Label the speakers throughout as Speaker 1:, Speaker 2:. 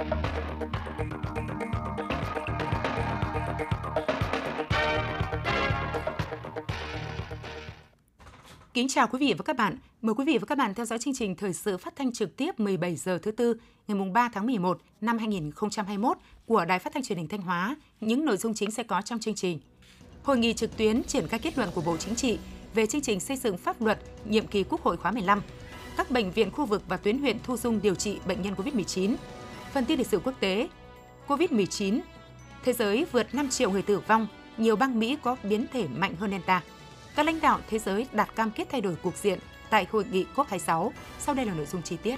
Speaker 1: Kính chào quý vị và các bạn. Mời quý vị và các bạn theo dõi chương trình thời sự phát thanh trực tiếp 17 giờ thứ tư, ngày 3 tháng 11 năm 2021 của Đài Phát thanh Truyền hình Thanh Hóa. Những nội dung chính sẽ có trong chương trình. Hội nghị trực tuyến triển khai kết luận của Bộ Chính trị về chương trình xây dựng pháp luật nhiệm kỳ Quốc hội khóa 15. Các bệnh viện khu vực và tuyến huyện thu dung điều trị bệnh nhân COVID-19. Phần tin lịch sử quốc tế. COVID-19. Thế giới vượt 5 triệu người tử vong, nhiều bang Mỹ có biến thể mạnh hơn Delta các lãnh đạo thế giới đạt cam kết thay đổi cục diện tại hội nghị COP26. Sau đây là nội dung chi tiết.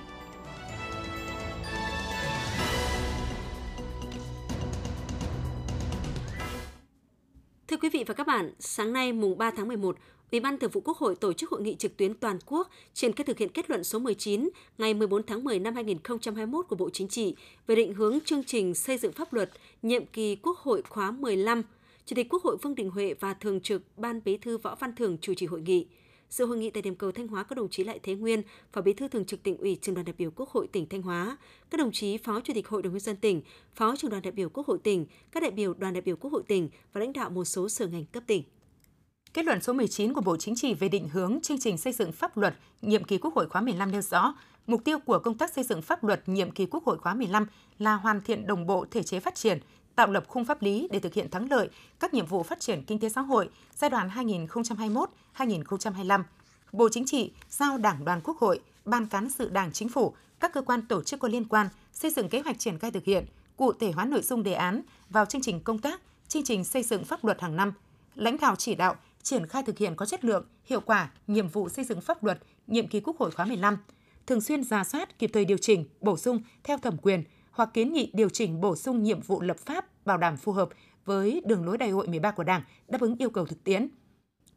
Speaker 2: Thưa quý vị và các bạn, sáng nay mùng 3 tháng 11, Ủy ban Thường vụ Quốc hội tổ chức hội nghị trực tuyến toàn quốc triển khai thực hiện kết luận số 19 ngày 14 tháng 10 năm 2021 của Bộ Chính trị về định hướng chương trình xây dựng pháp luật nhiệm kỳ Quốc hội khóa 15 Chủ tịch Quốc hội Vương Đình Huệ và Thường trực Ban Bí thư Võ Văn Thưởng chủ trì hội nghị. Sự hội nghị tại điểm cầu Thanh Hóa có đồng chí Lại Thế Nguyên, Phó Bí thư Thường trực tỉnh ủy, Trường đoàn đại biểu Quốc hội tỉnh Thanh Hóa, các đồng chí Phó Chủ tịch Hội đồng nhân dân tỉnh, Phó Trưởng đoàn đại biểu Quốc hội tỉnh, các đại biểu đoàn đại biểu Quốc hội tỉnh và lãnh đạo một số sở ngành cấp tỉnh.
Speaker 1: Kết luận số 19 của Bộ Chính trị về định hướng chương trình xây dựng pháp luật nhiệm kỳ Quốc hội khóa 15 nêu rõ, mục tiêu của công tác xây dựng pháp luật nhiệm kỳ Quốc hội khóa 15 là hoàn thiện đồng bộ thể chế phát triển, tạo lập khung pháp lý để thực hiện thắng lợi các nhiệm vụ phát triển kinh tế xã hội giai đoạn 2021-2025. Bộ Chính trị giao Đảng đoàn Quốc hội, Ban cán sự Đảng Chính phủ, các cơ quan tổ chức có liên quan xây dựng kế hoạch triển khai thực hiện, cụ thể hóa nội dung đề án vào chương trình công tác, chương trình xây dựng pháp luật hàng năm. Lãnh đạo chỉ đạo triển khai thực hiện có chất lượng, hiệu quả nhiệm vụ xây dựng pháp luật nhiệm kỳ Quốc hội khóa 15, thường xuyên ra soát, kịp thời điều chỉnh, bổ sung theo thẩm quyền, hoặc kiến nghị điều chỉnh bổ sung nhiệm vụ lập pháp bảo đảm phù hợp với đường lối đại hội 13 của Đảng, đáp ứng yêu cầu thực tiễn.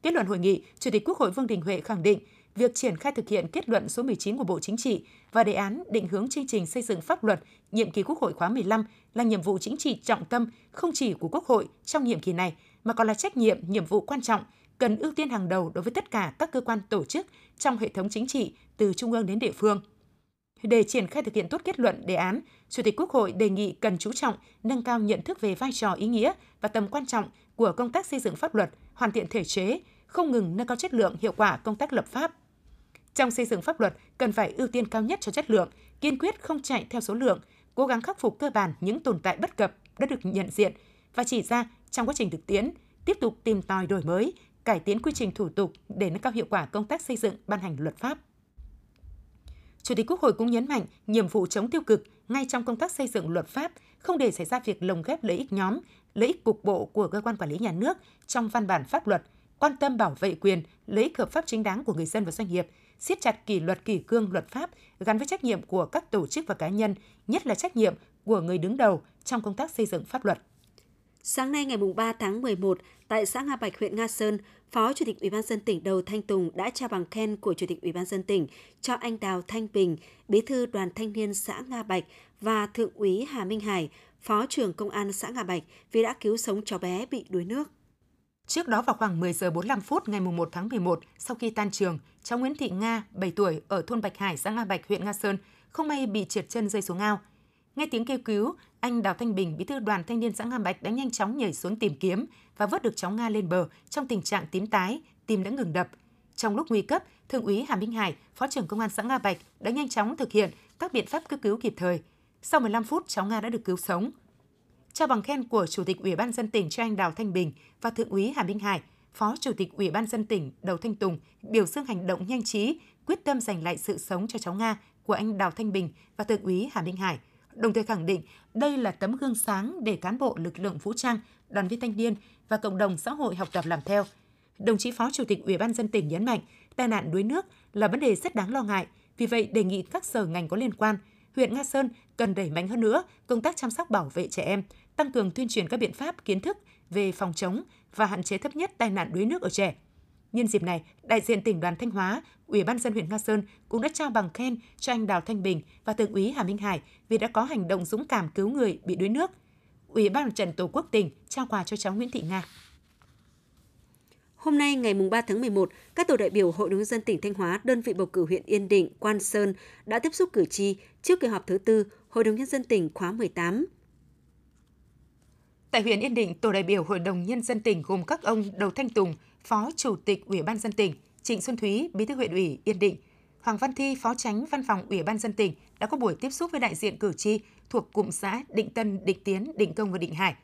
Speaker 1: Kết luận hội nghị, Chủ tịch Quốc hội Vương Đình Huệ khẳng định việc triển khai thực hiện kết luận số 19 của Bộ Chính trị và đề án định hướng chương trình xây dựng pháp luật nhiệm kỳ Quốc hội khóa 15 là nhiệm vụ chính trị trọng tâm không chỉ của Quốc hội trong nhiệm kỳ này mà còn là trách nhiệm, nhiệm vụ quan trọng cần ưu tiên hàng đầu đối với tất cả các cơ quan tổ chức trong hệ thống chính trị từ trung ương đến địa phương – để triển khai thực hiện tốt kết luận đề án, Chủ tịch Quốc hội đề nghị cần chú trọng nâng cao nhận thức về vai trò ý nghĩa và tầm quan trọng của công tác xây dựng pháp luật, hoàn thiện thể chế, không ngừng nâng cao chất lượng hiệu quả công tác lập pháp. Trong xây dựng pháp luật cần phải ưu tiên cao nhất cho chất lượng, kiên quyết không chạy theo số lượng, cố gắng khắc phục cơ bản những tồn tại bất cập đã được nhận diện và chỉ ra trong quá trình thực tiễn, tiếp tục tìm tòi đổi mới, cải tiến quy trình thủ tục để nâng cao hiệu quả công tác xây dựng ban hành luật pháp. Chủ tịch Quốc hội cũng nhấn mạnh nhiệm vụ chống tiêu cực ngay trong công tác xây dựng luật pháp, không để xảy ra việc lồng ghép lợi ích nhóm, lợi ích cục bộ của cơ quan quản lý nhà nước trong văn bản pháp luật, quan tâm bảo vệ quyền, lợi ích hợp pháp chính đáng của người dân và doanh nghiệp, siết chặt kỷ luật kỷ cương luật pháp gắn với trách nhiệm của các tổ chức và cá nhân, nhất là trách nhiệm của người đứng đầu trong công tác xây dựng pháp luật.
Speaker 2: Sáng nay ngày 3 tháng 11, tại xã Nga Bạch, huyện Nga Sơn, Phó Chủ tịch Ủy ban dân tỉnh Đầu Thanh Tùng đã trao bằng khen của Chủ tịch Ủy ban dân tỉnh cho anh Đào Thanh Bình, Bí thư Đoàn Thanh niên xã Nga Bạch và Thượng úy Hà Minh Hải, Phó trưởng Công an xã Nga Bạch vì đã cứu sống cháu bé bị đuối nước.
Speaker 1: Trước đó vào khoảng 10 giờ 45 phút ngày 1 tháng 11, sau khi tan trường, cháu Nguyễn Thị Nga, 7 tuổi, ở thôn Bạch Hải, xã Nga Bạch, huyện Nga Sơn, không may bị trượt chân rơi xuống ao. Nghe tiếng kêu cứu, anh Đào Thanh Bình, bí thư đoàn thanh niên xã Nga Bạch đã nhanh chóng nhảy xuống tìm kiếm và vớt được cháu Nga lên bờ trong tình trạng tím tái, tim đã ngừng đập. Trong lúc nguy cấp, Thượng úy Hà Minh Hải, Phó trưởng Công an xã Nga Bạch đã nhanh chóng thực hiện các biện pháp cấp cứu kịp thời. Sau 15 phút, cháu Nga đã được cứu sống. Trao bằng khen của Chủ tịch Ủy ban dân tỉnh cho anh Đào Thanh Bình và Thượng úy Hà Minh Hải, Phó Chủ tịch Ủy ban dân tỉnh Đầu Thanh Tùng biểu dương hành động nhanh trí, quyết tâm giành lại sự sống cho cháu Nga của anh Đào Thanh Bình và Thượng úy Hà Minh Hải – đồng thời khẳng định đây là tấm gương sáng để cán bộ lực lượng vũ trang, đoàn viên thanh niên và cộng đồng xã hội học tập làm theo. Đồng chí Phó Chủ tịch Ủy ban dân tỉnh nhấn mạnh, tai nạn đuối nước là vấn đề rất đáng lo ngại, vì vậy đề nghị các sở ngành có liên quan, huyện Nga Sơn cần đẩy mạnh hơn nữa công tác chăm sóc bảo vệ trẻ em, tăng cường tuyên truyền các biện pháp kiến thức về phòng chống và hạn chế thấp nhất tai nạn đuối nước ở trẻ. Nhân dịp này, đại diện tỉnh đoàn Thanh Hóa, Ủy ban dân huyện Nga Sơn cũng đã trao bằng khen cho anh Đào Thanh Bình và Thượng úy Hà Minh Hải vì đã có hành động dũng cảm cứu người bị đuối nước. Ủy ban Trận Tổ quốc tỉnh trao quà cho cháu Nguyễn Thị Nga.
Speaker 2: Hôm nay ngày 3 tháng 11, các tổ đại biểu Hội đồng dân tỉnh Thanh Hóa, đơn vị bầu cử huyện Yên Định, Quan Sơn đã tiếp xúc cử tri trước kỳ họp thứ tư Hội đồng Nhân dân tỉnh khóa 18.
Speaker 1: Tại huyện Yên Định, tổ đại biểu Hội đồng Nhân dân tỉnh gồm các ông Đầu Thanh Tùng, Phó Chủ tịch Ủy ban dân tỉnh, Trịnh Xuân Thúy, Bí thư huyện ủy Yên Định, Hoàng Văn Thi, Phó Tránh Văn phòng Ủy ban dân tỉnh đã có buổi tiếp xúc với đại diện cử tri thuộc cụm xã Định Tân, Định Tiến, Định Công và Định Hải.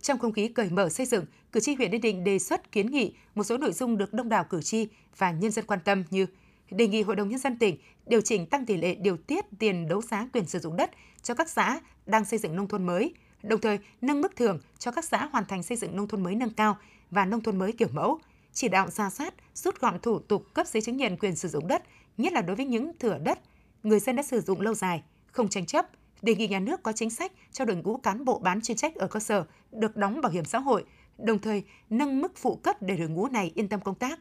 Speaker 1: Trong không khí cởi mở xây dựng, cử tri huyện Yên Định đề xuất kiến nghị một số nội dung được đông đảo cử tri và nhân dân quan tâm như đề nghị Hội đồng Nhân dân tỉnh điều chỉnh tăng tỷ lệ điều tiết tiền đấu giá quyền sử dụng đất cho các xã đang xây dựng nông thôn mới, đồng thời nâng mức thưởng cho các xã hoàn thành xây dựng nông thôn mới nâng cao và nông thôn mới kiểu mẫu, chỉ đạo ra soát, rút gọn thủ tục cấp giấy chứng nhận quyền sử dụng đất, nhất là đối với những thửa đất người dân đã sử dụng lâu dài, không tranh chấp, đề nghị nhà nước có chính sách cho đội ngũ cán bộ bán chuyên trách ở cơ sở được đóng bảo hiểm xã hội, đồng thời nâng mức phụ cấp để đội ngũ này yên tâm công tác.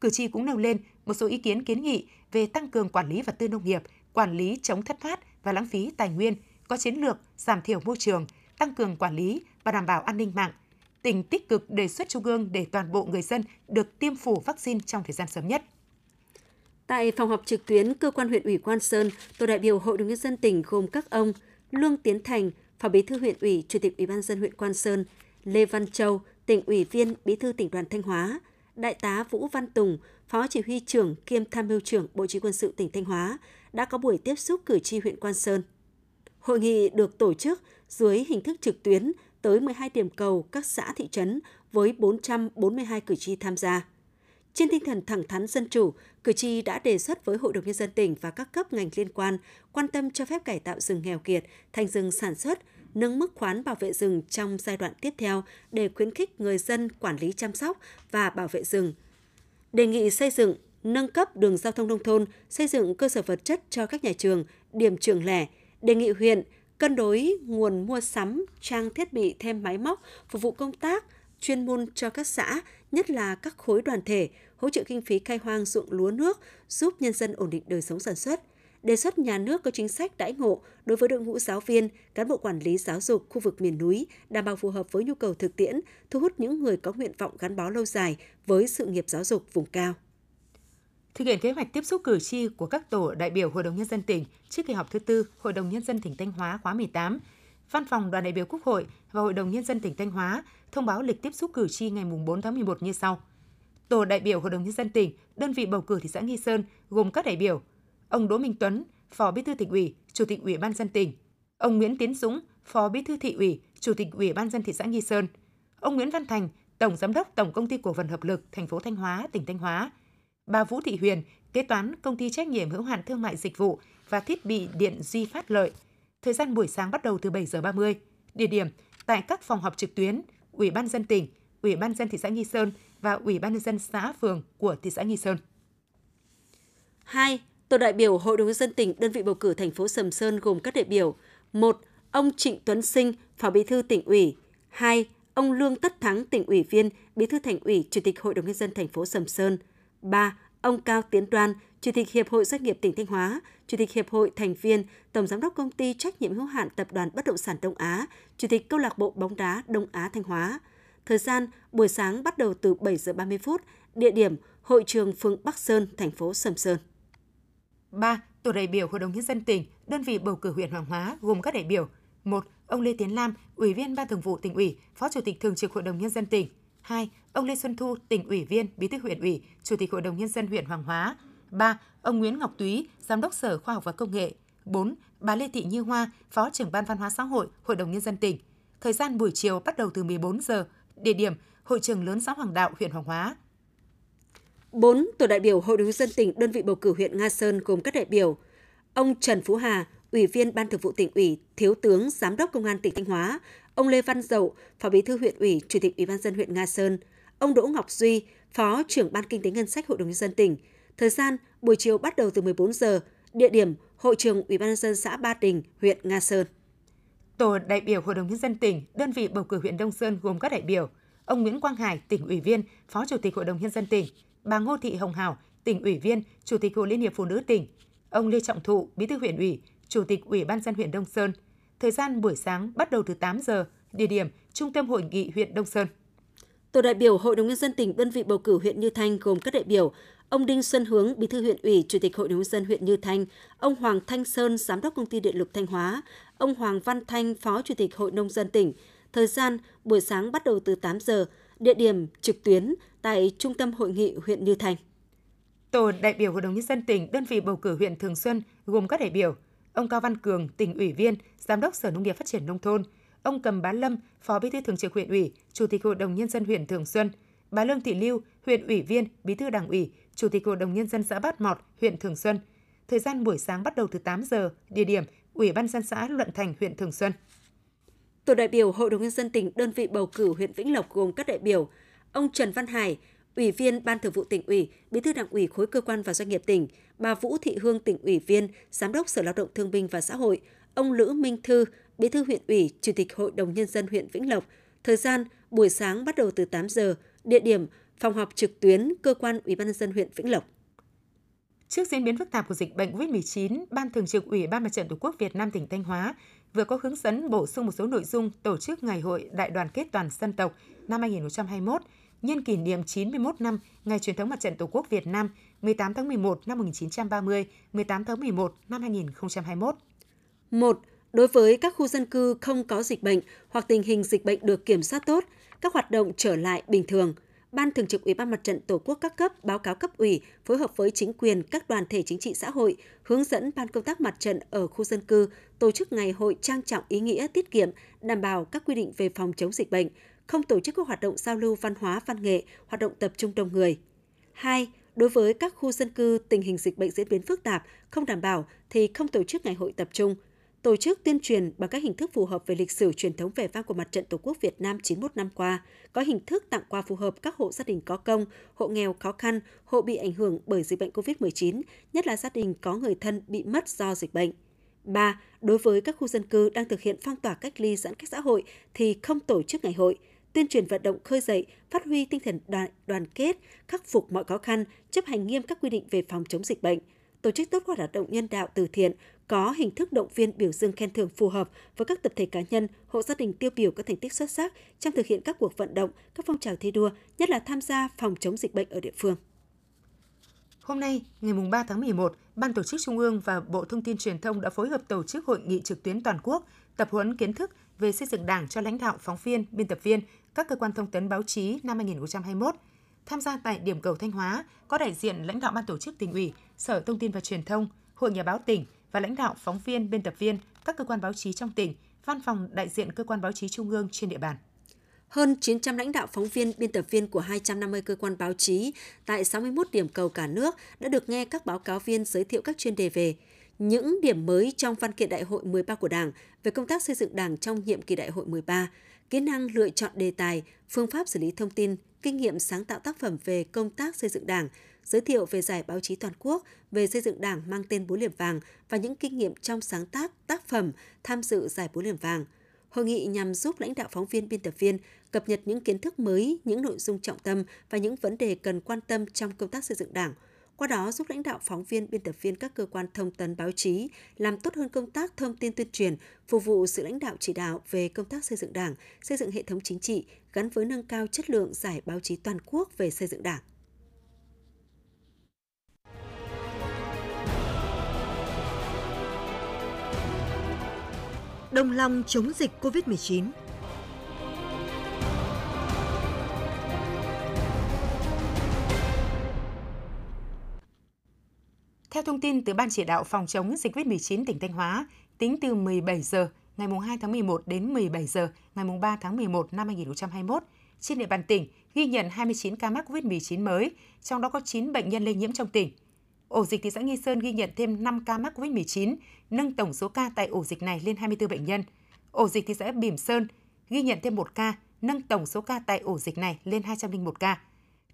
Speaker 1: Cử tri cũng nêu lên một số ý kiến kiến nghị về tăng cường quản lý vật tư nông nghiệp, quản lý chống thất thoát và lãng phí tài nguyên, có chiến lược giảm thiểu môi trường, tăng cường quản lý và đảm bảo an ninh mạng. Tỉnh tích cực đề xuất Trung ương để toàn bộ người dân được tiêm phủ vaccine trong thời gian sớm nhất.
Speaker 2: Tại phòng họp trực tuyến cơ quan huyện ủy Quan Sơn, tổ đại biểu Hội đồng nhân dân tỉnh gồm các ông Lương Tiến Thành, Phó Bí thư huyện ủy, Chủ tịch Ủy ban dân huyện Quan Sơn, Lê Văn Châu, tỉnh ủy viên, Bí thư tỉnh đoàn Thanh Hóa, Đại tá Vũ Văn Tùng, Phó Chỉ huy trưởng kiêm tham mưu trưởng Bộ Chỉ quân sự tỉnh Thanh Hóa đã có buổi tiếp xúc cử tri huyện Quan Sơn. Hội nghị được tổ chức dưới hình thức trực tuyến tới 12 điểm cầu các xã thị trấn với 442 cử tri tham gia. Trên tinh thần thẳng thắn dân chủ, cử tri đã đề xuất với Hội đồng Nhân dân tỉnh và các cấp ngành liên quan quan tâm cho phép cải tạo rừng nghèo kiệt thành rừng sản xuất, nâng mức khoán bảo vệ rừng trong giai đoạn tiếp theo để khuyến khích người dân quản lý chăm sóc và bảo vệ rừng. Đề nghị xây dựng, nâng cấp đường giao thông nông thôn, xây dựng cơ sở vật chất cho các nhà trường, điểm trường lẻ, đề nghị huyện cân đối nguồn mua sắm, trang thiết bị thêm máy móc, phục vụ công tác, chuyên môn cho các xã, nhất là các khối đoàn thể, hỗ trợ kinh phí khai hoang ruộng lúa nước, giúp nhân dân ổn định đời sống sản xuất. Đề xuất nhà nước có chính sách đãi ngộ đối với đội ngũ giáo viên, cán bộ quản lý giáo dục khu vực miền núi, đảm bảo phù hợp với nhu cầu thực tiễn, thu hút những người có nguyện vọng gắn bó lâu dài với sự nghiệp giáo dục vùng cao.
Speaker 1: Thực hiện kế hoạch tiếp xúc cử tri của các tổ đại biểu Hội đồng Nhân dân tỉnh trước kỳ họp thứ tư Hội đồng Nhân dân tỉnh Thanh Hóa khóa 18, Văn phòng đoàn đại biểu Quốc hội và Hội đồng Nhân dân tỉnh Thanh Hóa thông báo lịch tiếp xúc cử tri ngày 4 tháng 11 như sau. Tổ đại biểu Hội đồng Nhân dân tỉnh, đơn vị bầu cử thị xã Nghi Sơn gồm các đại biểu ông Đỗ Minh Tuấn, Phó Bí thư tỉnh ủy, Chủ tịch Ủy ban dân tỉnh, ông Nguyễn Tiến Dũng, Phó Bí thư thị ủy, Chủ tịch Ủy ban dân thị xã Nghi Sơn, ông Nguyễn Văn Thành, Tổng giám đốc Tổng công ty cổ phần hợp lực thành phố Thanh Hóa, tỉnh Thanh Hóa, bà Vũ Thị Huyền, kế toán công ty trách nhiệm hữu hạn thương mại dịch vụ và thiết bị điện Duy Phát Lợi. Thời gian buổi sáng bắt đầu từ 7 giờ 30. Địa điểm tại các phòng họp trực tuyến, Ủy ban dân tỉnh, Ủy ban dân thị xã Nghi Sơn và Ủy ban nhân dân xã phường của thị xã Nghi Sơn.
Speaker 2: 2. Tổ đại biểu Hội đồng nhân dân tỉnh đơn vị bầu cử thành phố Sầm Sơn gồm các đại biểu: 1. Ông Trịnh Tuấn Sinh, Phó Bí thư tỉnh ủy; 2. Ông Lương Tất Thắng, tỉnh ủy viên, Bí thư thành ủy, Chủ tịch Hội đồng nhân dân thành phố Sầm Sơn; 3. Ông Cao Tiến Đoan, Chủ tịch Hiệp hội Doanh nghiệp tỉnh Thanh Hóa, Chủ tịch Hiệp hội thành viên, Tổng giám đốc công ty trách nhiệm hữu hạn Tập đoàn Bất động sản Đông Á, Chủ tịch Câu lạc bộ bóng đá Đông Á Thanh Hóa. Thời gian buổi sáng bắt đầu từ 7 giờ 30 phút, địa điểm Hội trường phường Bắc Sơn, thành phố Sầm Sơn.
Speaker 1: 3. Tổ đại biểu Hội đồng nhân dân tỉnh, đơn vị bầu cử huyện Hoàng Hóa gồm các đại biểu: 1. Ông Lê Tiến Lam, Ủy viên Ban Thường vụ tỉnh ủy, Phó Chủ tịch Thường trực Hội đồng nhân dân tỉnh. 2. Ông Lê Xuân Thu, tỉnh ủy viên, Bí thư huyện ủy, Chủ tịch Hội đồng nhân dân huyện Hoàng Hóa. 3. Ông Nguyễn Ngọc Túy, Giám đốc Sở Khoa học và Công nghệ. 4. Bà Lê Thị Như Hoa, Phó trưởng Ban Văn hóa xã hội, Hội đồng nhân dân tỉnh. Thời gian buổi chiều bắt đầu từ 14 giờ. Địa điểm: Hội trường lớn xã Hoàng Đạo, huyện Hoàng Hóa.
Speaker 2: 4. Tổ đại biểu Hội đồng nhân dân tỉnh đơn vị bầu cử huyện Nga Sơn gồm các đại biểu: ông Trần Phú Hà, Ủy viên Ban Thường vụ tỉnh ủy, Thiếu tướng Giám đốc Công an tỉnh Thanh Hóa, ông Lê Văn Dậu, Phó Bí thư huyện ủy, Chủ tịch Ủy ban dân huyện Nga Sơn, ông Đỗ Ngọc Duy, Phó trưởng Ban Kinh tế Ngân sách Hội đồng nhân dân tỉnh. Thời gian buổi chiều bắt đầu từ 14 giờ, địa điểm Hội trường Ủy ban nhân dân xã Ba Đình, huyện Nga Sơn.
Speaker 1: Tổ đại biểu Hội đồng nhân dân tỉnh, đơn vị bầu cử huyện Đông Sơn gồm các đại biểu: ông Nguyễn Quang Hải, tỉnh ủy viên, Phó Chủ tịch Hội đồng nhân dân tỉnh, bà Ngô Thị Hồng Hảo, tỉnh ủy viên, Chủ tịch Hội Liên hiệp Phụ nữ tỉnh, ông Lê Trọng Thụ, Bí thư huyện ủy, Chủ tịch Ủy ban dân huyện Đông Sơn. Thời gian buổi sáng bắt đầu từ 8 giờ, địa điểm Trung tâm Hội nghị huyện Đông Sơn.
Speaker 2: Tổ đại biểu Hội đồng nhân dân tỉnh đơn vị bầu cử huyện Như Thanh gồm các đại biểu: ông Đinh Xuân Hướng, Bí thư huyện ủy, Chủ tịch Hội đồng nhân dân huyện Như Thanh, ông Hoàng Thanh Sơn, Giám đốc công ty điện lực Thanh Hóa, ông Hoàng Văn Thanh, Phó Chủ tịch Hội nông dân tỉnh. Thời gian buổi sáng bắt đầu từ 8 giờ, địa điểm trực tuyến tại Trung tâm Hội nghị huyện Như Thanh.
Speaker 1: Tổ đại biểu Hội đồng nhân dân tỉnh, đơn vị bầu cử huyện Thường Xuân gồm các đại biểu: ông Cao Văn Cường, tỉnh ủy viên, giám đốc Sở Nông nghiệp Phát triển nông thôn, ông Cầm Bá Lâm, Phó Bí thư Thường trực huyện ủy, Chủ tịch Hội đồng nhân dân huyện Thường Xuân, bà Lương Thị Lưu, huyện ủy viên, Bí thư Đảng ủy, Chủ tịch Hội đồng nhân dân xã Bát Mọt, huyện Thường Xuân. Thời gian buổi sáng bắt đầu từ 8 giờ, địa điểm Ủy ban dân xã Luận Thành, huyện Thường Xuân.
Speaker 2: Tổ đại biểu Hội đồng nhân dân tỉnh đơn vị bầu cử huyện Vĩnh Lộc gồm các đại biểu: ông Trần Văn Hải, Ủy viên Ban Thường vụ tỉnh ủy, Bí thư Đảng ủy khối cơ quan và doanh nghiệp tỉnh, bà Vũ Thị Hương tỉnh ủy viên, Giám đốc Sở Lao động Thương binh và Xã hội, ông Lữ Minh Thư, Bí thư huyện ủy, Chủ tịch Hội đồng nhân dân huyện Vĩnh Lộc. Thời gian buổi sáng bắt đầu từ 8 giờ, địa điểm phòng họp trực tuyến cơ quan Ủy ban nhân dân huyện Vĩnh Lộc.
Speaker 1: Trước diễn biến phức tạp của dịch bệnh COVID-19, Ban Thường trực Ủy ban Mặt trận Tổ quốc Việt Nam tỉnh Thanh Hóa vừa có hướng dẫn bổ sung một số nội dung tổ chức Ngày hội Đại đoàn kết toàn dân tộc năm 2021 nhân kỷ niệm 91 năm Ngày truyền thống Mặt trận Tổ quốc Việt Nam 18 tháng 11 năm 1930, 18 tháng 11 năm 2021.
Speaker 2: 1. Đối với các khu dân cư không có dịch bệnh hoặc tình hình dịch bệnh được kiểm soát tốt, các hoạt động trở lại bình thường – Ban Thường trực Ủy ban Mặt trận Tổ quốc các cấp báo cáo cấp ủy phối hợp với chính quyền các đoàn thể chính trị xã hội hướng dẫn ban công tác mặt trận ở khu dân cư tổ chức ngày hội trang trọng ý nghĩa tiết kiệm, đảm bảo các quy định về phòng chống dịch bệnh, không tổ chức các hoạt động giao lưu văn hóa văn nghệ, hoạt động tập trung đông người. 2. Đối với các khu dân cư tình hình dịch bệnh diễn biến phức tạp, không đảm bảo thì không tổ chức ngày hội tập trung, tổ chức tuyên truyền bằng các hình thức phù hợp về lịch sử truyền thống vẻ vang của mặt trận Tổ quốc Việt Nam 91 năm qua, có hình thức tặng quà phù hợp các hộ gia đình có công, hộ nghèo khó khăn, hộ bị ảnh hưởng bởi dịch bệnh COVID-19, nhất là gia đình có người thân bị mất do dịch bệnh. 3. Đối với các khu dân cư đang thực hiện phong tỏa cách ly giãn cách xã hội thì không tổ chức ngày hội, tuyên truyền vận động khơi dậy, phát huy tinh thần đoàn, đoàn kết, khắc phục mọi khó khăn, chấp hành nghiêm các quy định về phòng chống dịch bệnh, tổ chức tốt các hoạt động nhân đạo từ thiện, có hình thức động viên biểu dương khen thưởng phù hợp với các tập thể cá nhân, hộ gia đình tiêu biểu có thành tích xuất sắc trong thực hiện các cuộc vận động, các phong trào thi đua, nhất là tham gia phòng chống dịch bệnh ở địa phương.
Speaker 1: Hôm nay, ngày 3 tháng 11, Ban Tổ chức Trung ương và Bộ Thông tin Truyền thông đã phối hợp tổ chức hội nghị trực tuyến toàn quốc tập huấn kiến thức về xây dựng Đảng cho lãnh đạo, phóng viên, biên tập viên, các cơ quan thông tấn báo chí năm 2021. Tham gia tại điểm cầu Thanh Hóa có đại diện lãnh đạo Ban Tổ chức tỉnh ủy, Sở Thông tin và Truyền thông, Hội Nhà báo tỉnh, và lãnh đạo phóng viên, biên tập viên các cơ quan báo chí trong tỉnh, văn phòng đại diện cơ quan báo chí trung ương trên địa bàn.
Speaker 2: Hơn 900 lãnh đạo phóng viên, biên tập viên của 250 cơ quan báo chí tại 61 điểm cầu cả nước đã được nghe các báo cáo viên giới thiệu các chuyên đề về những điểm mới trong văn kiện đại hội 13 của Đảng về công tác xây dựng Đảng trong nhiệm kỳ đại hội 13, kỹ năng lựa chọn đề tài, phương pháp xử lý thông tin, kinh nghiệm sáng tạo tác phẩm về công tác xây dựng Đảng, giới thiệu về giải báo chí toàn quốc về xây dựng Đảng mang tên Bố liềm vàng và những kinh nghiệm trong sáng tác tác phẩm tham dự giải Bố liềm vàng. Hội nghị nhằm giúp lãnh đạo phóng viên biên tập viên cập nhật những kiến thức mới, những nội dung trọng tâm và những vấn đề cần quan tâm trong công tác xây dựng Đảng. Qua đó giúp lãnh đạo phóng viên biên tập viên các cơ quan thông tấn báo chí làm tốt hơn công tác thông tin tuyên truyền, phục vụ sự lãnh đạo chỉ đạo về công tác xây dựng Đảng, xây dựng hệ thống chính trị gắn với nâng cao chất lượng giải báo chí toàn quốc về xây dựng Đảng.
Speaker 3: đồng lòng chống dịch COVID-19.
Speaker 1: Theo thông tin từ Ban chỉ đạo phòng chống dịch COVID-19 tỉnh Thanh Hóa, tính từ 17 giờ ngày 2 tháng 11 đến 17 giờ ngày 3 tháng 11 năm 2021, trên địa bàn tỉnh ghi nhận 29 ca mắc COVID-19 mới, trong đó có 9 bệnh nhân lây nhiễm trong tỉnh. Ổ dịch thị xã Nghi Sơn ghi nhận thêm 5 ca mắc COVID-19, nâng tổng số ca tại ổ dịch này lên 24 bệnh nhân. Ổ dịch thị xã Bỉm Sơn ghi nhận thêm 1 ca, nâng tổng số ca tại ổ dịch này lên 201 ca.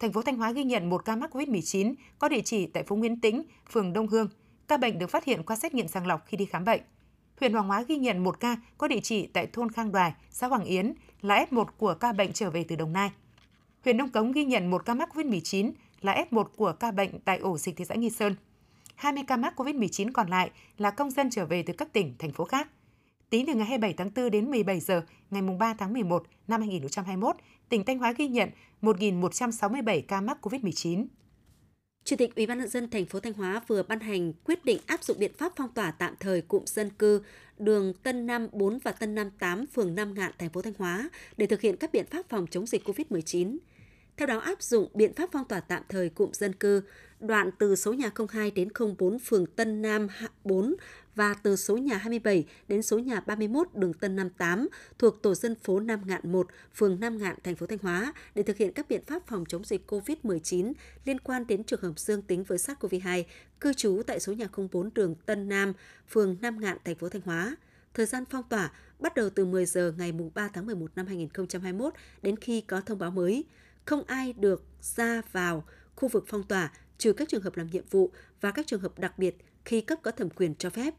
Speaker 1: Thành phố Thanh Hóa ghi nhận một ca mắc COVID-19 có địa chỉ tại phố Nguyễn Tĩnh, phường Đông Hương. Ca bệnh được phát hiện qua xét nghiệm sàng lọc khi đi khám bệnh. Huyện Hoàng Hóa ghi nhận một ca có địa chỉ tại thôn Khang Đoài, xã Hoàng Yến, là F1 của ca bệnh trở về từ Đồng Nai. Huyện Nông Cống ghi nhận một ca mắc COVID-19 là F1 của ca bệnh tại ổ dịch thị xã Nghi Sơn. 20 ca mắc COVID-19 còn lại là công dân trở về từ các tỉnh, thành phố khác. Tính từ ngày 27 tháng 4 đến 17 giờ ngày 3 tháng 11 năm 2021, tỉnh Thanh Hóa ghi nhận 1.167 ca mắc COVID-19.
Speaker 2: Chủ tịch Ủy ban nhân dân thành phố Thanh Hóa vừa ban hành quyết định áp dụng biện pháp phong tỏa tạm thời cụm dân cư đường Tân Nam 4 và Tân Nam 8, phường Nam Ngạn, thành phố Thanh Hóa để thực hiện các biện pháp phòng chống dịch COVID-19. Theo đó áp dụng biện pháp phong tỏa tạm thời cụm dân cư đoạn từ số nhà 02 đến 04 phường Tân Nam 4 và từ số nhà 27 đến số nhà 31 đường Tân 58 thuộc tổ dân phố Nam Ngạn 1, phường Nam Ngạn, thành phố Thanh Hóa để thực hiện các biện pháp phòng chống dịch COVID-19 liên quan đến trường hợp dương tính với SARS-CoV-2 cư trú tại số nhà 04 đường Tân Nam, phường Nam Ngạn, thành phố Thanh Hóa. Thời gian phong tỏa bắt đầu từ 10 giờ ngày 3 tháng 11 năm 2021 đến khi có thông báo mới. Không ai được ra vào khu vực phong tỏa trừ các trường hợp làm nhiệm vụ và các trường hợp đặc biệt khi cấp có thẩm quyền cho phép.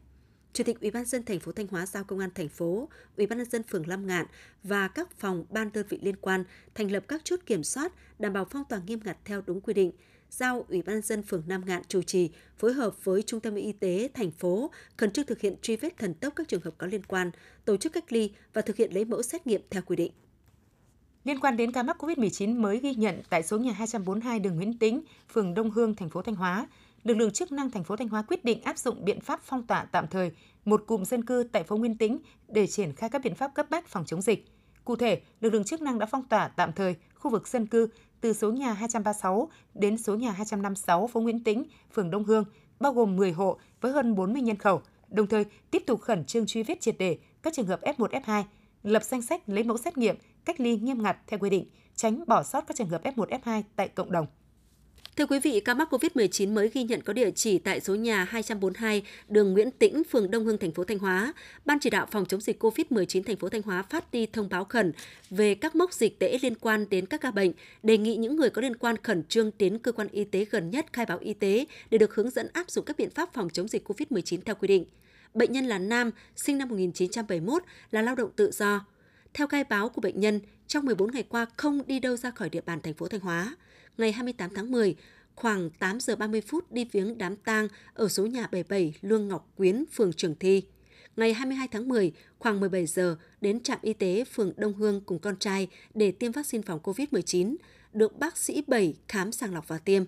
Speaker 2: Chủ tịch Ủy ban dân thành phố Thanh Hóa giao công an thành phố, Ủy ban nhân dân phường Lam Ngạn và các phòng ban đơn vị liên quan thành lập các chốt kiểm soát đảm bảo phong tỏa nghiêm ngặt theo đúng quy định. Giao Ủy ban dân phường Nam Ngạn chủ trì phối hợp với Trung tâm Y tế thành phố khẩn trương thực hiện truy vết thần tốc các trường hợp có liên quan, tổ chức cách ly và thực hiện lấy mẫu xét nghiệm theo quy định.
Speaker 1: Liên quan đến ca mắc COVID-19 mới ghi nhận tại số nhà 242 đường Nguyễn Tĩnh, phường Đông Hương, thành phố Thanh Hóa, lực lượng chức năng thành phố Thanh Hóa quyết định áp dụng biện pháp phong tỏa tạm thời một cụm dân cư tại phố Nguyên Tĩnh để triển khai các biện pháp cấp bách phòng chống dịch. Cụ thể, lực lượng chức năng đã phong tỏa tạm thời khu vực dân cư từ số nhà 236 đến số nhà 256 phố Nguyễn Tĩnh, phường Đông Hương, bao gồm 10 hộ với hơn 40 nhân khẩu, đồng thời tiếp tục khẩn trương truy vết triệt để các trường hợp F1, F2, lập danh sách lấy mẫu xét nghiệm, cách ly nghiêm ngặt theo quy định, tránh bỏ sót các trường hợp F1, F2 tại cộng đồng.
Speaker 2: Thưa quý vị, ca mắc COVID-19 mới ghi nhận có địa chỉ tại số nhà 242, đường Nguyễn Tĩnh, phường Đông Hưng, thành phố Thanh Hóa. Ban chỉ đạo phòng chống dịch COVID-19 thành phố Thanh Hóa phát đi thông báo khẩn về các mốc dịch tễ liên quan đến các ca bệnh, đề nghị những người có liên quan khẩn trương đến cơ quan y tế gần nhất khai báo y tế để được hướng dẫn áp dụng các biện pháp phòng chống dịch COVID-19 theo quy định. Bệnh nhân là nam, sinh năm 1971, là lao động tự do. Theo khai báo của bệnh nhân, trong 14 ngày qua không đi đâu ra khỏi địa bàn thành phố Thanh Hóa ngày 28 tháng 10, khoảng 8 giờ 30 phút đi viếng đám tang ở số nhà 77 Lương Ngọc Quyến, phường Trường Thi. Ngày 22 tháng 10, khoảng 17 giờ đến trạm y tế phường Đông Hương cùng con trai để tiêm vaccine phòng COVID-19, được bác sĩ 7 khám sàng lọc và tiêm.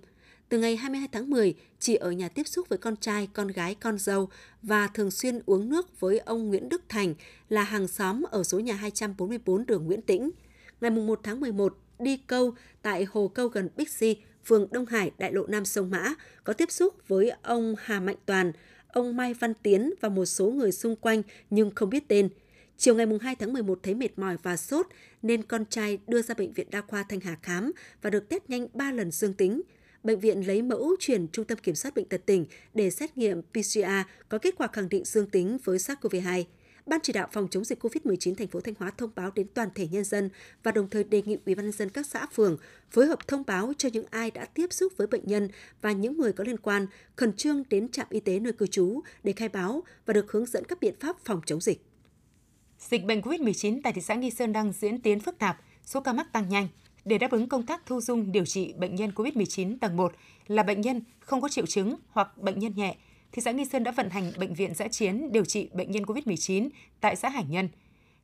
Speaker 2: Từ ngày 22 tháng 10, chị ở nhà tiếp xúc với con trai, con gái, con dâu và thường xuyên uống nước với ông Nguyễn Đức Thành là hàng xóm ở số nhà 244 đường Nguyễn Tĩnh. Ngày 1 tháng 11, đi câu tại hồ câu gần Bixi, phường Đông Hải, đại lộ Nam Sông Mã, có tiếp xúc với ông Hà Mạnh Toàn, ông Mai Văn Tiến và một số người xung quanh nhưng không biết tên. Chiều ngày 2 tháng 11 thấy mệt mỏi và sốt nên con trai đưa ra bệnh viện đa khoa Thanh Hà khám và được test nhanh 3 lần dương tính. Bệnh viện lấy mẫu chuyển Trung tâm Kiểm soát Bệnh tật tỉnh để xét nghiệm PCR có kết quả khẳng định dương tính với SARS-CoV-2. Ban chỉ đạo phòng chống dịch COVID-19 thành phố Thanh Hóa thông báo đến toàn thể nhân dân và đồng thời đề nghị Ủy ban nhân dân các xã phường phối hợp thông báo cho những ai đã tiếp xúc với bệnh nhân và những người có liên quan khẩn trương đến trạm y tế nơi cư trú để khai báo và được hướng dẫn các biện pháp phòng chống dịch.
Speaker 1: Dịch bệnh COVID-19 tại thị xã Nghi Sơn đang diễn tiến phức tạp, số ca mắc tăng nhanh. Để đáp ứng công tác thu dung điều trị bệnh nhân COVID-19 tầng 1 là bệnh nhân không có triệu chứng hoặc bệnh nhân nhẹ – thị xã Nghi Sơn đã vận hành bệnh viện giã chiến điều trị bệnh nhân COVID-19 tại xã Hải Nhân.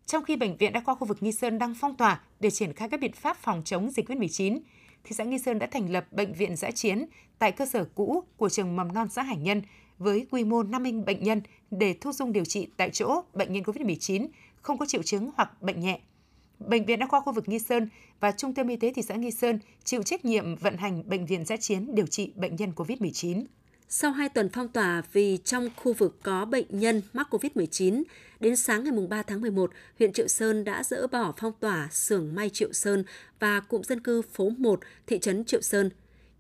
Speaker 1: Trong khi bệnh viện đa khoa khu vực Nghi Sơn đang phong tỏa để triển khai các biện pháp phòng chống dịch COVID-19, thị xã Nghi Sơn đã thành lập bệnh viện giã chiến tại cơ sở cũ của trường mầm non xã Hải Nhân với quy mô 50 bệnh nhân để thu dung điều trị tại chỗ bệnh nhân COVID-19 không có triệu chứng hoặc bệnh nhẹ. Bệnh viện đa khoa khu vực Nghi Sơn và Trung tâm Y tế thị xã Nghi Sơn chịu trách nhiệm vận hành bệnh viện giã chiến điều trị bệnh nhân COVID-19.
Speaker 2: Sau 2 tuần phong tỏa vì trong khu vực có bệnh nhân mắc COVID-19, đến sáng ngày 3 tháng 11, huyện Triệu Sơn đã dỡ bỏ phong tỏa xưởng may Triệu Sơn và cụm dân cư phố 1, thị trấn Triệu Sơn.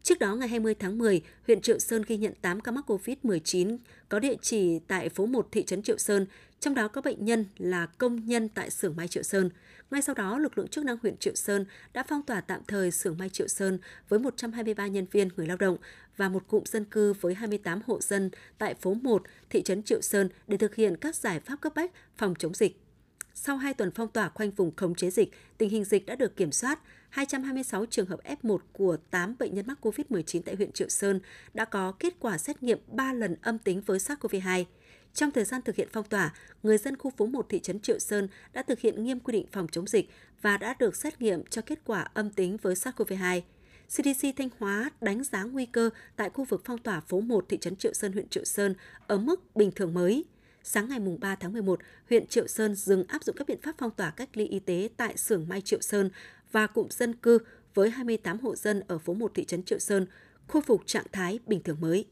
Speaker 2: Trước đó, ngày 20 tháng 10, huyện Triệu Sơn ghi nhận 8 ca mắc COVID-19 có địa chỉ tại phố 1 thị trấn Triệu Sơn, trong đó có bệnh nhân là công nhân tại xưởng may Triệu Sơn. Ngay sau đó, lực lượng chức năng huyện Triệu Sơn đã phong tỏa tạm thời xưởng may Triệu Sơn với 123 nhân viên người lao động và một cụm dân cư với 28 hộ dân tại phố 1, thị trấn Triệu Sơn để thực hiện các giải pháp cấp bách phòng chống dịch. Sau 2 tuần phong tỏa khoanh vùng khống chế dịch, tình hình dịch đã được kiểm soát. 226 trường hợp F1 của 8 bệnh nhân mắc COVID-19 tại huyện Triệu Sơn đã có kết quả xét nghiệm 3 lần âm tính với SARS-CoV-2. Trong thời gian thực hiện phong tỏa, người dân khu phố 1 thị trấn Triệu Sơn đã thực hiện nghiêm quy định phòng chống dịch và đã được xét nghiệm cho kết quả âm tính với SARS-CoV-2. CDC Thanh Hóa đánh giá nguy cơ tại khu vực phong tỏa phố 1 thị trấn Triệu Sơn, huyện Triệu Sơn ở mức bình thường mới. Sáng ngày 3 tháng 11, huyện Triệu Sơn dừng áp dụng các biện pháp phong tỏa cách ly y tế tại xưởng may Triệu Sơn và cụm dân cư với 28 hộ dân ở phố 1 thị trấn Triệu Sơn, khôi phục trạng thái bình thường mới.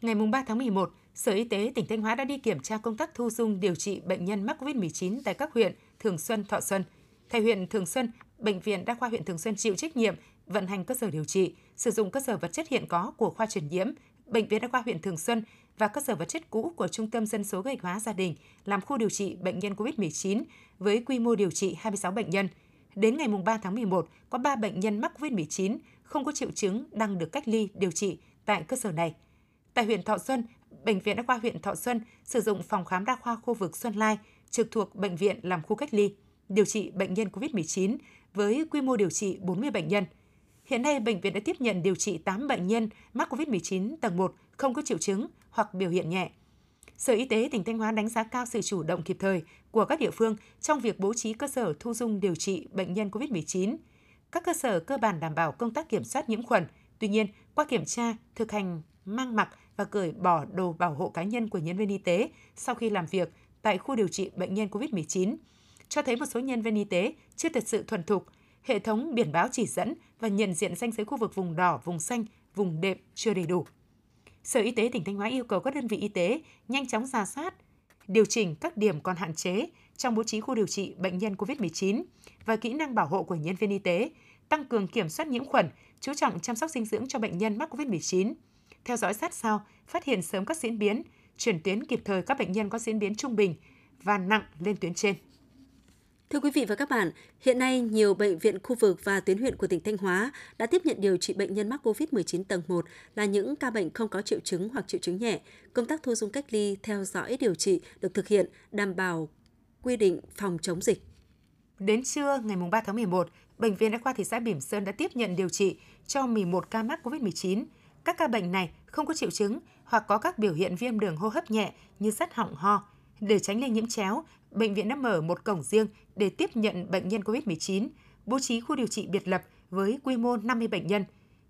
Speaker 1: Ngày 3 tháng 11, Sở Y tế tỉnh Thanh Hóa đã đi kiểm tra công tác thu dung điều trị bệnh nhân mắc COVID-19 tại các huyện Thường Xuân, Thọ Xuân. Tại huyện Thường Xuân, Bệnh viện Đa khoa huyện Thường Xuân chịu trách nhiệm vận hành cơ sở điều trị, sử dụng cơ sở vật chất hiện có của khoa truyền nhiễm, Bệnh viện Đa khoa huyện Thường Xuân và cơ sở vật chất cũ của Trung tâm Dân số Gạch hóa gia đình làm khu điều trị bệnh nhân COVID-19 với quy mô điều trị 26 bệnh nhân. Đến ngày 3 tháng 11, có 3 bệnh nhân mắc COVID-19 không có triệu chứng đang được cách ly điều trị tại cơ sở này. Tại huyện Thọ Xuân, Bệnh viện Đa khoa huyện Thọ Xuân sử dụng phòng khám đa khoa khu vực Xuân Lai trực thuộc bệnh viện làm khu cách ly, điều trị bệnh nhân COVID-19 với quy mô điều trị 40 bệnh nhân. Hiện nay, bệnh viện đã tiếp nhận điều trị 8 bệnh nhân mắc COVID-19 tầng 1 không có triệu chứng hoặc biểu hiện nhẹ. Sở Y tế tỉnh Thanh Hóa đánh giá cao sự chủ động kịp thời của các địa phương trong việc bố trí cơ sở thu dung điều trị bệnh nhân COVID-19. Các cơ sở cơ bản đảm bảo công tác kiểm soát nhiễm khuẩn. Tuy nhiên, qua kiểm tra, thực hành mang mặc và cởi bỏ đồ bảo hộ cá nhân của nhân viên y tế sau khi làm việc tại khu điều trị bệnh nhân COVID-19, cho thấy một số nhân viên y tế chưa thật sự thuần thục, hệ thống biển báo chỉ dẫn và nhận diện danh giới khu vực vùng đỏ, vùng xanh, vùng đệm chưa đầy đủ. Sở Y tế tỉnh Thanh Hóa yêu cầu các đơn vị y tế nhanh chóng ra soát, điều chỉnh các điểm còn hạn chế trong bố trí khu điều trị bệnh nhân COVID-19 và kỹ năng bảo hộ của nhân viên y tế, tăng cường kiểm soát nhiễm khuẩn, chú trọng chăm sóc dinh dưỡng cho bệnh nhân mắc COVID-19, theo dõi sát sao, phát hiện sớm các diễn biến, chuyển tuyến kịp thời các bệnh nhân có diễn biến trung bình và nặng lên tuyến trên.
Speaker 2: Thưa quý vị và các bạn, hiện nay nhiều bệnh viện khu vực và tuyến huyện của tỉnh Thanh Hóa đã tiếp nhận điều trị bệnh nhân mắc COVID-19 tầng 1 là những ca bệnh không có triệu chứng hoặc triệu chứng nhẹ. Công tác thu dung cách ly, theo dõi điều trị được thực hiện đảm bảo quy định phòng chống dịch.
Speaker 1: Đến trưa ngày 3 tháng 11, Bệnh viện Đa khoa thị xã Bỉm Sơn đã tiếp nhận điều trị cho 11 ca mắc COVID-19. Các ca bệnh này không có triệu chứng hoặc có các biểu hiện viêm đường hô hấp nhẹ như sắt họng ho. Để tránh lây nhiễm chéo, bệnh viện đã mở một cổng riêng để tiếp nhận bệnh nhân COVID-19, bố trí khu điều trị biệt lập với quy mô 50 bệnh nhân.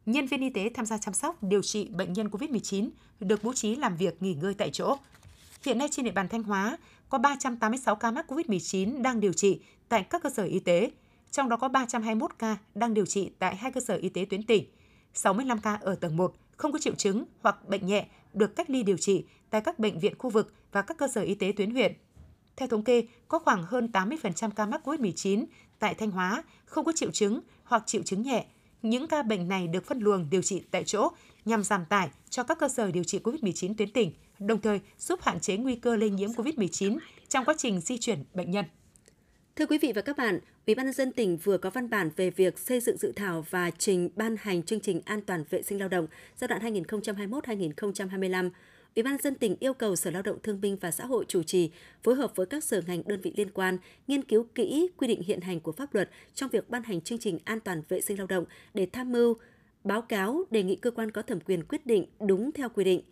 Speaker 1: Nhân viên y tế tham gia chăm sóc, điều trị bệnh nhân COVID-19 được bố trí làm việc nghỉ ngơi tại chỗ. Hiện nay trên địa bàn Thanh Hóa có 386 ca mắc COVID-19 đang điều trị tại các cơ sở y tế, trong đó có 321 ca đang điều trị tại hai cơ sở y tế tuyến tỉnh, 65 ca ở tầng 1 không có triệu chứng hoặc bệnh nhẹ được cách ly điều trị tại các bệnh viện khu vực và các cơ sở y tế tuyến huyện. Theo thống kê, có khoảng hơn 80% ca mắc COVID-19 tại Thanh Hóa không có triệu chứng hoặc triệu chứng nhẹ. Những ca bệnh này được phân luồng điều trị tại chỗ nhằm giảm tải cho các cơ sở điều trị COVID-19 tuyến tỉnh, đồng thời giúp hạn chế nguy cơ lây nhiễm COVID-19 trong quá trình di chuyển bệnh nhân.
Speaker 2: Thưa quý vị và các bạn, Ủy ban nhân dân tỉnh vừa có văn bản về việc xây dựng dự thảo và trình ban hành chương trình an toàn vệ sinh lao động giai đoạn 2021-2025. Ủy ban dân tỉnh yêu cầu Sở Lao động Thương binh và Xã hội chủ trì phối hợp với các sở ngành đơn vị liên quan nghiên cứu kỹ quy định hiện hành của pháp luật trong việc ban hành chương trình an toàn vệ sinh lao động để tham mưu báo cáo đề nghị cơ quan có thẩm quyền quyết định đúng theo quy định.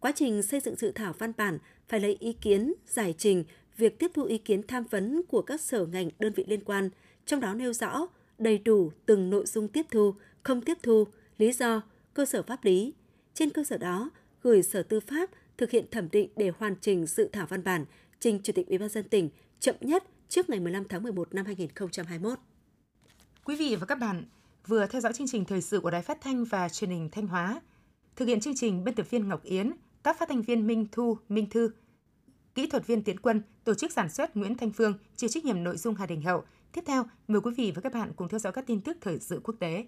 Speaker 2: Quá trình xây dựng dự thảo văn bản phải lấy ý kiến, giải trình việc tiếp thu ý kiến tham vấn của các sở ngành đơn vị liên quan, trong đó nêu rõ đầy đủ từng nội dung tiếp thu, không tiếp thu, lý do, cơ sở pháp lý. Trên cơ sở đó, gửi Sở Tư pháp thực hiện thẩm định để hoàn chỉnh dự thảo văn bản trình Chủ tịch Ủy ban dân tỉnh chậm nhất trước ngày 15 tháng 11 năm 2021.
Speaker 1: Quý vị và các bạn vừa theo dõi chương trình thời sự của Đài Phát thanh và Truyền hình Thanh Hóa. Thực hiện chương trình biên tập viên Ngọc Yến, các phát thanh viên Minh Thu, Minh Thư, kỹ thuật viên Tiến Quân, tổ chức sản xuất Nguyễn Thanh Phương, chịu trách nhiệm nội dung Hà Đình Hậu. Tiếp theo, mời quý vị và các bạn cùng theo dõi các tin tức thời sự quốc tế.